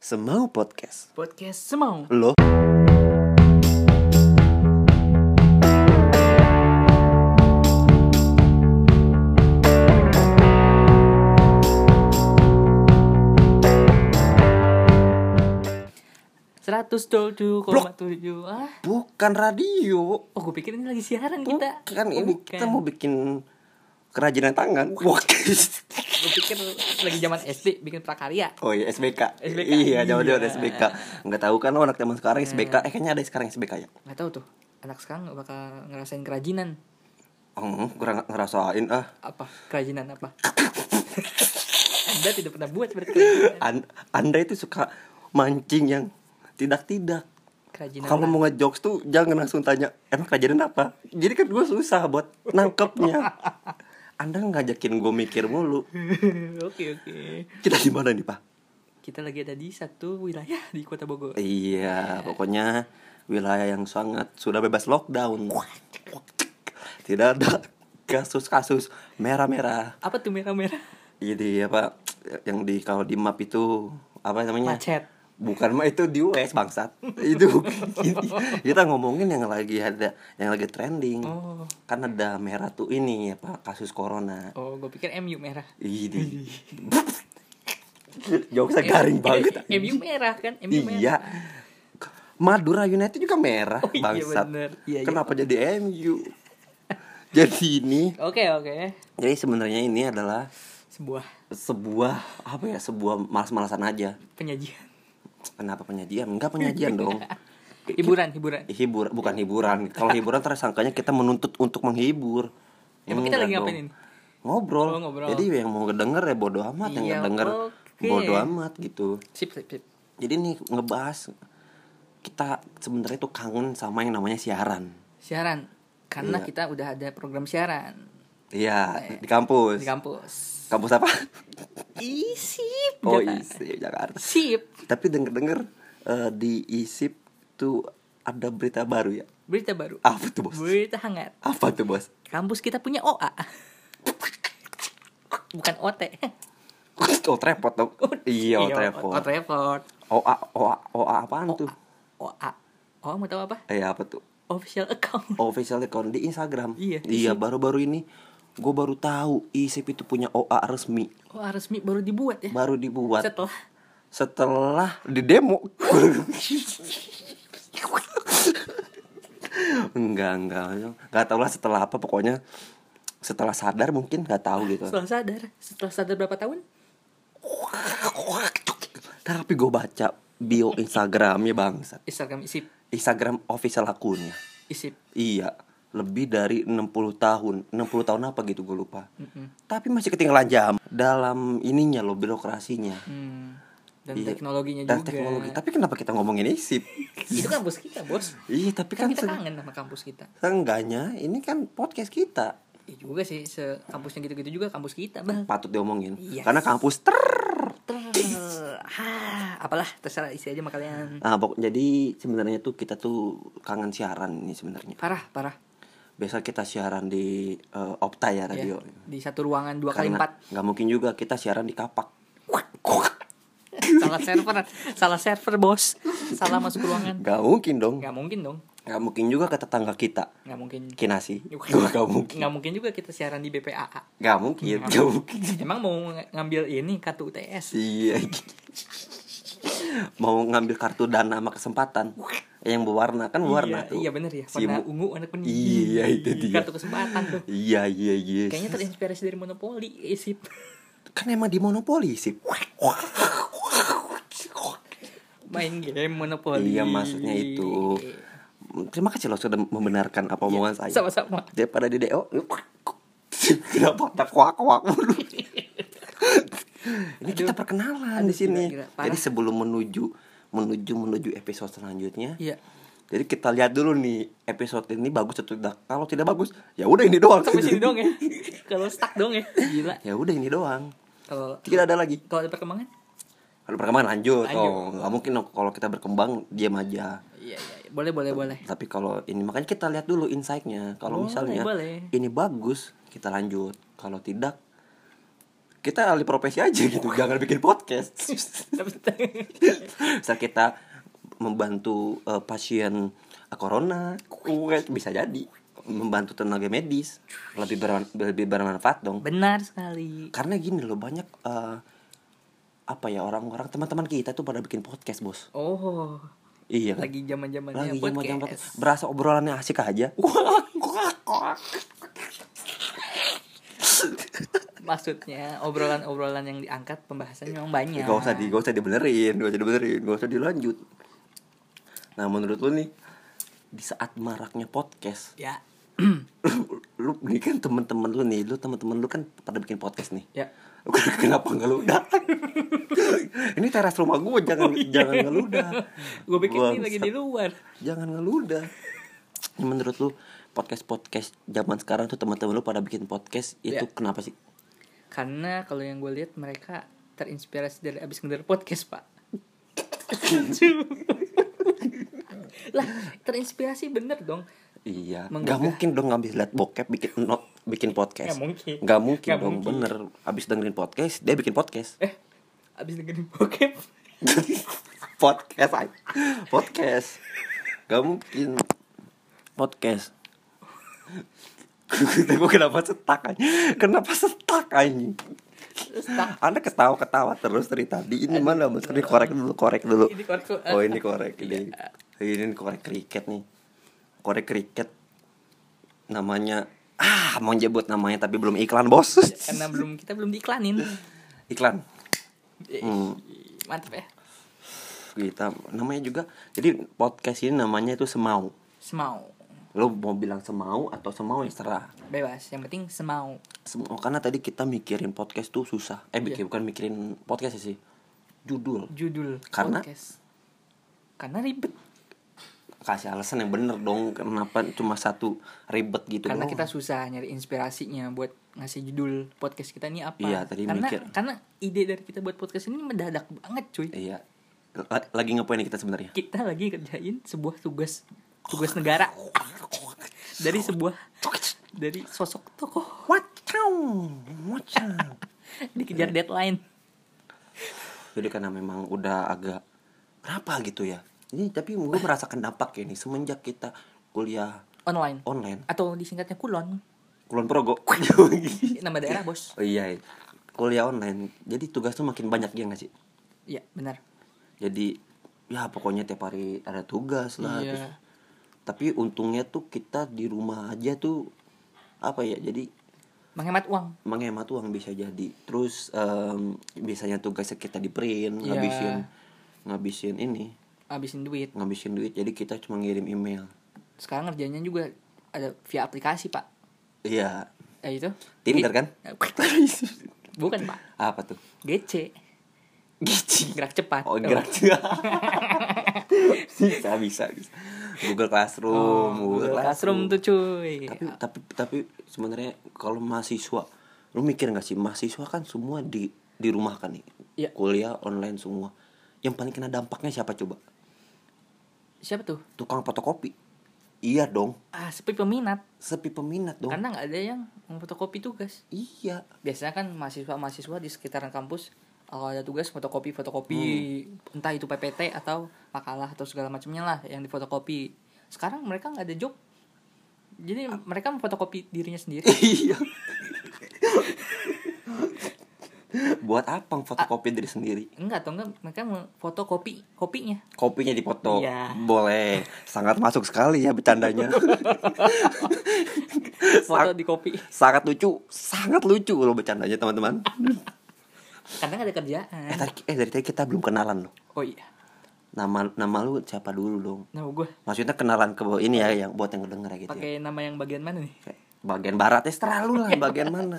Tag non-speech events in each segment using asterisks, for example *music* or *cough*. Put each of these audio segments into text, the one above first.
Semau podcast. Podcast semau. Lo Seratus tujuh koma tujuh. Ah, bukan radio. oh gue pikir ini lagi siaran kita. Bukan Oh, ini kita mau bikin kerajinan tangan. Wah. Gue pikir lagi zaman SD bikin prakarya. Oh iya SBK. SBK. Iya, jauh-jauh Iya. SBK. Enggak tahu kan lo anak zaman sekarang SBK. Eh kayaknya ada sekarang SBK ya. Nggak tahu tuh. Anak sekarang nggak bakal ngerasain kerajinan. Oh, kurang ngerasain ah. Apa? Kerajinan apa? *coughs* Anda tidak pernah buat berarti. An- anda itu suka mancing yang tidak-tidak. Kerajinan Kalau mau ngejokes tuh jangan langsung tanya emang kerajinan apa. Jadi kan gue susah buat nangkepnya. *laughs* Anda ngajakin gue mikir mulu. *laughs* Oke oke. Kita di mana nih pak? Kita lagi ada di satu wilayah di kota Bogor. Iya, pokoknya wilayah yang sangat sudah bebas lockdown. Tidak ada kasus-kasus merah-merah. Apa tuh merah-merah? Ini apa yang di kalau di map itu apa namanya? Macet. Bukan mah itu di US bangsat. *laughs* itu *laughs* kita ngomongin yang lagi ada yang lagi trending. Oh. Kan ada merah tuh ini apa kasus corona. Oh, gue pikir MU merah. Ini. *laughs* Jokesnya garing Eh, banget. MU merah kan? MU merah. Iya. Madura United juga merah, Oh, iya, bangsat. Iya, iya. Kenapa jadi MU? jadi ini, Oke oke. jadi sebenarnya ini adalah Sebuah sebuah apa ya, sebuah malas-malasan aja. penyajian. Kenapa penyajian? Enggak penyajian dong. *laughs* Hiburan hiburan. Hibur, bukan hiburan. Kalau hiburan tersangkanya kita menuntut untuk menghibur. Emang kita lagi ngapain ini? Ngobrol. Oh, ngobrol. Jadi yang mau denger ya bodo amat, yang Iya, nggak denger oke. bodo amat gitu. Sip sip sip. Jadi nih ngebahas kita sebenarnya tuh kangen sama yang namanya siaran. Siaran. Karena Iya. kita udah ada program siaran Iya, di kampus. di kampus. Kampus apa? Isip. Oh. ISIP Jakarta. Sip. Tapi denger-denger eh, di ISIP tuh ada berita baru ya. Berita baru. Apa tuh, Bos? Berita hangat. Apa tuh, Bos? Kampus kita punya OA. Bukan OT. Oh, trepot dong. iya, oh, trepot. Oh, trepot. OA, OA, OA apaan tuh? OA. Oh, mau tahu apa? Eh, apa tuh? Official account. Official account di Instagram. Iya, Iya, baru-baru ini gue baru tahu ISIP itu punya OA resmi. OA resmi baru dibuat ya. Baru dibuat Setelah setelah di demo. enggak, enggak. Enggak tahu lah setelah apa pokoknya setelah sadar mungkin nggak tahu gitu. setelah sadar. Setelah sadar berapa tahun? Tapi gue baca bio Instagramnya bangsat. Instagram isip. Instagram official akunnya. Isip. Iya, lebih dari 60 tahun. 60 tahun apa gitu gue lupa. Mm-mm. Tapi masih ketinggalan jam dalam ininya loh birokrasinya. Hmm. Dan Iya. teknologinya Dan juga. teknologi. Tapi kenapa kita ngomongin ISIP? *laughs* Itu kampus kita, Bos. iya, tapi Kan kan, kita kangen sama kampus kita. seenggaknya ini kan podcast kita. Ya juga sih, se kampusnya gitu-gitu juga kampus kita, Bang. Patut diomongin. Yes. Karena kampus ter Ter- ah, apalah terserah isi aja sama kalian. Nah, jadi sebenarnya tuh kita tuh kangen siaran ini sebenarnya. Parah, parah. Biasa kita siaran di eh, Opta ya Ya, radio. di satu ruangan dua kali empat. nggak mungkin juga kita siaran di kapak. salah server, salah server bos. Salah masuk ruangan. Nggak mungkin dong. Nggak mungkin dong. Nggak mungkin juga ke tetangga kita. Nggak mungkin. Kinasi. Nggak *laughs* mungkin. Nggak mungkin juga kita siaran di BPAA. Nggak mungkin. Nggak Nggak mungkin. Emang mau ng- ngambil ini kartu UTS? Iya. *laughs* Mau ngambil kartu dana sama kesempatan. Yang berwarna kan berwarna iya, tuh. iya bener ya. Si Warna mu- ungu anak benih. Iya, itu dia. Kartu kesempatan tuh. Iya iya iya. Kayaknya terinspirasi dari monopoli isip. *laughs* Kan emang di monopoli sih. Main game monopoli. Iya maksudnya itu. Terima kasih loh sudah membenarkan apa omongan saya. Sama-sama. Daripada di DO. Kenapa ada kuak-kuak mulu? *laughs* Ini kita perkenalan Aduh, di sini. gila, gila. Parah. Jadi sebelum menuju menuju menuju episode selanjutnya, Iya. jadi kita lihat dulu nih episode ini bagus atau tidak. Kalau tidak bagus, ya udah ini doang. Sampai sini *laughs* dong ya. Kalau stuck dong ya. Gila. Ya udah ini doang. Kalau Tidak ada lagi. kalau ada perkembangan? Kalau perkembangan lanjut, Lanjut. oh nggak mungkin kalau kita berkembang diam aja. Iya, iya. iya. Boleh, boleh, boleh. Tapi kalau ini makanya kita lihat dulu insight-nya. Kalau misalnya boleh. ini bagus, kita lanjut. Kalau tidak kita alih profesi aja gitu jangan bikin podcast. Bisa kita membantu eh, pasien eh, corona bisa jadi. Membantu tenaga medis lebih berman- lebih bermanfaat dong. Benar sekali. Karena gini loh banyak eh, apa ya orang-orang teman-teman kita tuh pada bikin podcast bos. Oh iya kan? lagi zaman zamannya lagi zaman zaman berasa obrolannya asik aja *laughs* maksudnya obrolan-obrolan yang diangkat pembahasannya memang banyak. Gak usah di gak usah dibenerin gak usah dibenerin gak usah dilanjut. Nah menurut lu nih di saat maraknya podcast ya. *clears throat* lu, lu ini kan temen-temen lu nih lu temen-temen lu kan pada bikin podcast nih. Ya. Lu *laughs* kenapa nggak lu datang ini teras rumah gue *laughs* jangan jangan ngeludah. Gue pikir ini lagi di luar. Jangan ngeludah. Menurut lu podcast podcast zaman sekarang tuh teman-teman lu pada bikin podcast itu Ya. kenapa sih karena kalau yang gue lihat mereka terinspirasi dari abis ngedenger podcast pak *laughs* lah terinspirasi bener dong Iya, Menggugah. nggak mungkin dong ngambil liat bokep bikin not, bikin podcast. Nggak mungkin. Nggak mungkin Nggak dong, mungkin. bener. Abis dengerin podcast, dia bikin podcast. eh abis dengerin bokep *laughs* podcast, ay. podcast. Gak mungkin podcast. *laughs* Gue kenapa setak aja? Kenapa setak aja? Anda ketawa-ketawa terus dari tadi. Ini mana mas? Ini korek dulu, korek dulu. Ini korek dulu. Oh ini korek ini. Iya. Ini korek kriket nih. Korek kriket. Namanya ah mau nyebut namanya tapi belum iklan bos. karena belum kita belum diiklanin Iklan. Hmm. mantap ya Kita namanya juga. Jadi podcast ini namanya itu semau. semau Lo mau bilang semau atau semau yang serah. bebas yang penting semau Semau karena tadi kita mikirin podcast tuh susah. Eh bikin Iya. bukan mikirin podcast sih. Judul. judul Karena? podcast karena ribet Kasih alasan yang bener dong kenapa cuma satu ribet gitu karena doang. kita susah nyari inspirasinya buat ngasih judul podcast kita ini apa Iya, tadi karena mikir. karena ide dari kita buat podcast ini mendadak banget cuy Iya. La- Lagi ngapain kita sebenarnya? kita lagi kerjain sebuah tugas tugas negara dari sebuah dari sosok tokoh *laughs* dikejar deadline Jadi karena memang udah agak berapa gitu ya. Ini tapi gue merasakan dampak nih semenjak kita kuliah online online. atau disingkatnya kulon Kulon Progo. *laughs* nama daerah bos oh iya. Kuliah online. Jadi tugas tuh makin banyak ya gak sih? iya benar Jadi ya pokoknya tiap hari ada tugas lah. Iya. terus- tapi untungnya tuh kita di rumah aja tuh apa ya? Jadi menghemat uang. Menghemat uang bisa jadi. Terus em, biasanya tugasnya kita di print Iya. ngabisin ngabisin ini. Habisin duit. Ngabisin duit jadi kita cuma ngirim email. Sekarang ngerjainnya juga ada via aplikasi pak. Iya. Eh itu? Tinder kan? *laughs* Bukan pak. Apa tuh? GC Gici gerak cepat. Oh gerak *laughs* *laughs* bisa bisa bisa Google Classroom Oh, Google Classroom tuh cuy. Tapi tapi tapi sebenarnya kalau mahasiswa lu mikir nggak sih mahasiswa kan semua di di rumah kan nih? Iya. kuliah online semua. Yang paling kena dampaknya siapa coba? Siapa tuh? Tukang fotokopi. Iya dong. Ah sepi peminat. Sepi peminat dong. Karena nggak ada yang memfotokopi tugas. Iya. Biasanya kan mahasiswa-mahasiswa di sekitaran kampus kalau ada tugas fotokopi fotokopi. Hmm. entah itu PPT atau makalah atau segala macamnya lah yang difotokopi. Sekarang mereka nggak ada job. Jadi mereka memfotokopi dirinya sendiri. *laughs* Iya. Buat apa fotokopi diri sendiri? Enggak atau enggak mereka fotokopi kopinya. Kopinya dipoto Iya. boleh. Sangat masuk sekali ya bercandanya. *laughs* Foto di kopi. Sangat lucu. Sangat lucu loh bercandanya teman-teman *laughs* karena nggak ada kerjaan. Eh tadi eh dari tadi kita belum kenalan loh. Oh iya. Nama nama lu siapa dulu dong nama gue maksudnya kenalan ke ini ya yang buat yang ngedenger ya gitu ya. Pakai nama yang bagian mana nih? Bagian barat ya terlalu lah bagian *laughs* mana.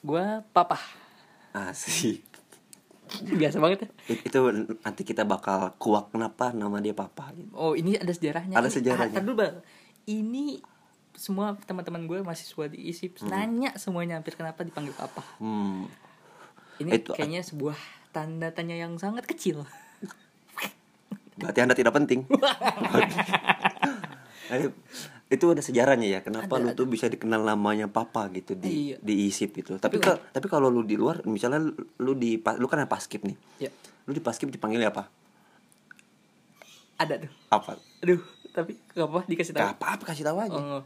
Gue papa asik. Biasa banget ya. It- itu nanti kita bakal kuak kenapa nama dia papa gitu. oh ini ada sejarahnya. Ada Ini- sejarahnya. ah, dulu Bal. ini semua teman-teman gue mahasiswa di ISIP nanya semuanya hampir kenapa dipanggil papa Hmm. Ini Itu- kayaknya sebuah tanda tanya yang sangat kecil. Berarti Anda tidak penting. Ayo, *laughs* itu ada sejarahnya ya kenapa Ada, lu tuh bisa dikenal namanya papa gitu di Iya. di isip itu tapi Tapi tapi kalau lu di luar misalnya lu- di lu kan ada paskip nih. Ya lu di paskip dipanggil apa? Ada tuh. Apa? Aduh tapi gak apa dikasih tahu. Gak apa-apa kasih tahu aja. Oh,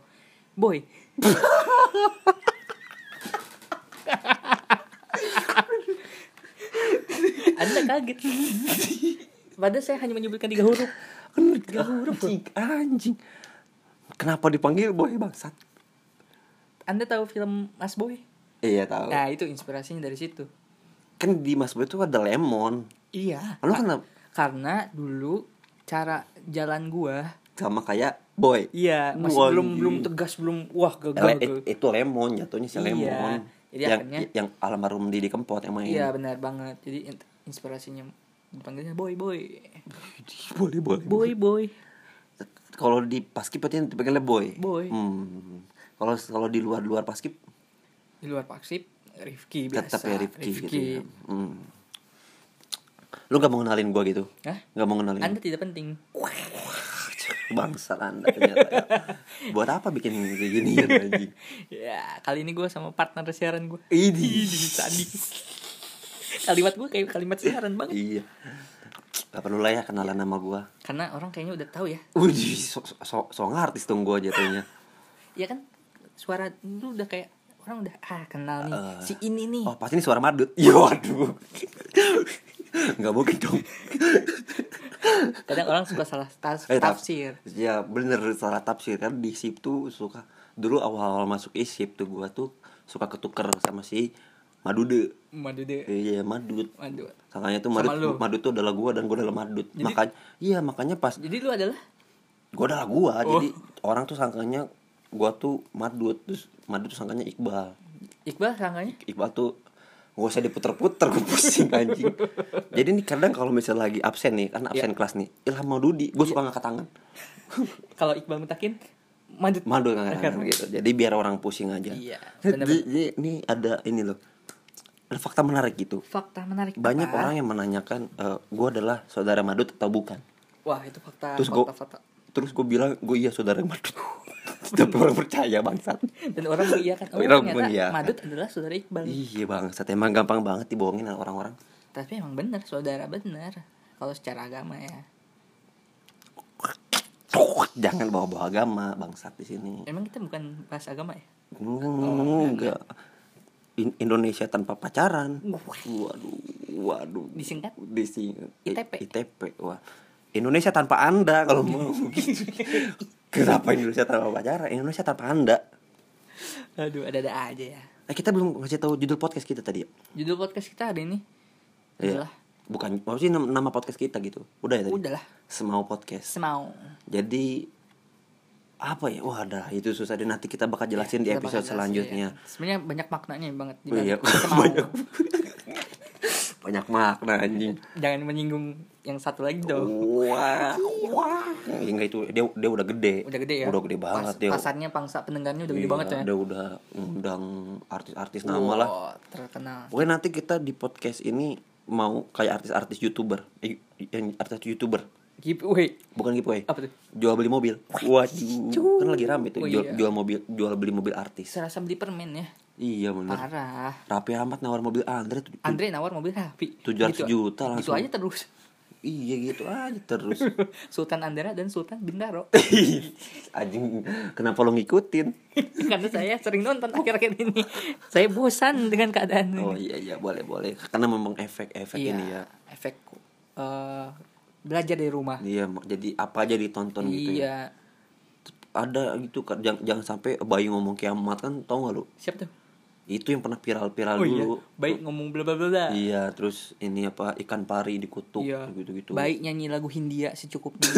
boy *laughs* anda kaget. Padahal saya hanya menyebutkan tiga huruf. Tiga huruf anjing anjing. Kenapa dipanggil boy bangsat? Anda tahu film Mas Boy? Iya tahu. Nah itu inspirasinya dari situ. Kan di mas boy itu ada lemon. Iya. Lu Ka- kan karena dulu cara jalan gua sama kayak boy. Iya masih Wah, belum belum tegas belum wah gagal Le- it- itu lemon jatuhnya si Iya. lemon. Jadi yang akhirnya- yang almarhum Didi Kempot yang main. Iya benar banget. Jadi inspirasinya dipanggilnya boy boy. *laughs* Boleh boleh boy boy. Kalau di paskip berarti dipanggilnya boy. Boy. hmm. kalau kalau di luar luar paskip? Di luar paksip Rifki biasa tetap ya Rifki, gitu ya. Hmm. lu gak mau kenalin gua gitu? Hah? gak mau kenalin? Anda tidak penting. *laughs* Bangsat anda ternyata ya. buat apa bikin kayak gini ya *laughs* ya kali ini gue sama partner siaran gue ini tadi kalimat gue kayak kalimat siaran banget. Iya. Gak perlu lah ya kenalan nama gua. Karena orang kayaknya udah tahu ya. Wih, so, so, so, so ngartis dong gua jatuhnya. Ya kan? Suara lu udah kayak orang udah ah kenal nih Eh. si ini nih. Oh pasti ini suara madut. *laughs* Ya waduh. Gak mungkin dong. Kadang orang suka salah tas- Eh, taf- tafsir. Ya bener salah tafsir. Kan di SIP tuh suka Dulu awal-awal masuk ISIP tuh gua tuh Suka ketuker sama si Madude. Madu deh Iya Madut. Madu Makanya tuh Madut? Madut tuh adalah gua dan gua adalah Madut. Jadi- Makanya Iya makanya pas jadi lu adalah? Gua adalah gua. Oh. Jadi orang tuh sangkanya Gua tuh Madut. Terus Madut tuh sangkanya Iqbal. Iqbal sangkanya? Iqbal tuh gak usah diputer-puter gue pusing anjing. *laughs* Jadi nih kadang kalau misalnya lagi absen nih kan absen Iya. kelas nih Ilham Maududi gue suka ngangkat tangan. *laughs* Kalau Iqbal mentakin madut. Madu ngangkat *laughs* tangan gitu. Jadi biar orang pusing aja. Iya, jadi ini ada ini loh ada fakta menarik gitu. Fakta menarik banyak apa? orang yang menanyakan gue adalah saudara Madut atau bukan? Wah itu fakta terus gue terus gue bilang gue iya saudara Madut. *laughs* Tapi orang percaya bangsat. Dan orang mengiyakan oh Orang ternyata mengiyakan. madut adalah saudara Iqbal. Iya bangsat. Emang gampang banget dibohongin sama orang-orang. Tapi emang benar saudara benar kalau secara agama ya. Jangan bawa-bawa agama bangsat di sini. Emang kita bukan bahas agama ya? Enggak. In- Indonesia tanpa pacaran. Waduh, waduh. Disingkat? Disingkat. ITP. ITP. Wah. Indonesia tanpa Anda kalau *laughs* mau. Kenapa Indonesia tanpa pacaran? Indonesia tanpa Anda. aduh ada ada aja ya Eh, kita belum ngasih tahu judul podcast kita tadi ya? judul podcast kita hari ini Iya. adalah Bukan, maksudnya nama, nama podcast kita gitu. Udah ya tadi? udahlah Semau podcast. semau Jadi apa ya? Wah, dah itu susah deh nanti kita bakal jelasin di Kita bakal episode jelasin, selanjutnya. ya. sebenarnya banyak maknanya banget di Oh, iya. *laughs* banyak. banyak makna anjing. jangan menyinggung yang satu lagi dong Wah, wah. Ya, enggak itu dia dia udah gede. udah gede ya Udah gede banget Pas- dia. pasarnya pangsa pendengarnya udah gede Iya, banget ya Dia udah undang artis-artis nama lah. Terkenal Pokoknya nanti kita di podcast ini mau kayak artis-artis youtuber, eh, yang artis youtuber, giveaway bukan giveaway. apa tuh Jual beli mobil. Waduh, kan lagi rame tuh Oh, jual, iya. jual mobil, jual beli mobil artis. serasa beli permen ya Iya bener. parah Rapi amat nawar mobil Andre tuh. Andre nawar mobil Rapi 700 juta gitu langsung. aja terus Iya gitu aja terus. *laughs* Sultan Andara dan Sultan Bintaro *laughs* Anjing, kenapa lo ngikutin? *laughs* karena saya sering nonton akhir-akhir ini saya bosan dengan keadaan Oh ini iya iya boleh boleh karena memang efek-efek iya ini ya. efek eh, belajar dari rumah Iya jadi apa aja ditonton gitu ya. iya Ada gitu kan jangan, jangan sampai bayi ngomong kiamat kan tau gak lu? siap tuh Itu yang pernah viral-viral oh iya dulu. baik ngomong bla bla bla Iya, terus ini apa ikan pari dikutuk iya gitu-gitu. baik nyanyi lagu Hindia secukupnya *laughs*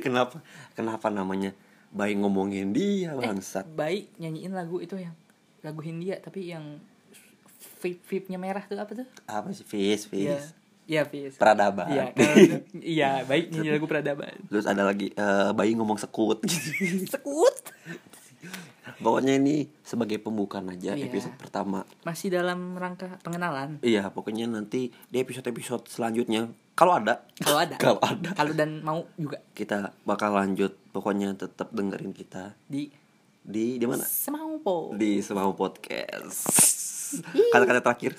kenapa? Kenapa namanya bayi ngomongin dia bangsat? baik nyanyiin lagu itu yang lagu Hindia tapi yang vape vape nya merah tuh apa tuh Apa sih fish Iya, fish? iya Fis. Peradaban. Iya, *laughs* iya, baik nyanyi lagu peradaban. Terus ada lagi eh, bayi ngomong sekut. *laughs* Sekut. pokoknya ini sebagai pembukaan aja Iya. episode pertama Masih dalam rangka pengenalan. iya pokoknya nanti di episode episode selanjutnya kalau ada Kalau ada. *laughs* kalau ada Kalau dan mau juga kita bakal lanjut pokoknya tetap dengerin kita di di di mana Semaupo. di Semau Podcast kata-kata terakhir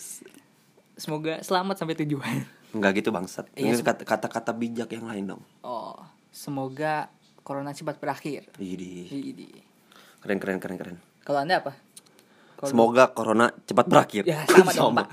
Semoga selamat sampai tujuan. nggak gitu bangsat Iya, Ini kata- kata-kata bijak yang lain dong Oh, semoga corona cepat berakhir. Jadi Jadi, keren keren keren keren kalau Anda apa? Kalau- semoga corona cepat berakhir Ya, sama *laughs* dong. Pak.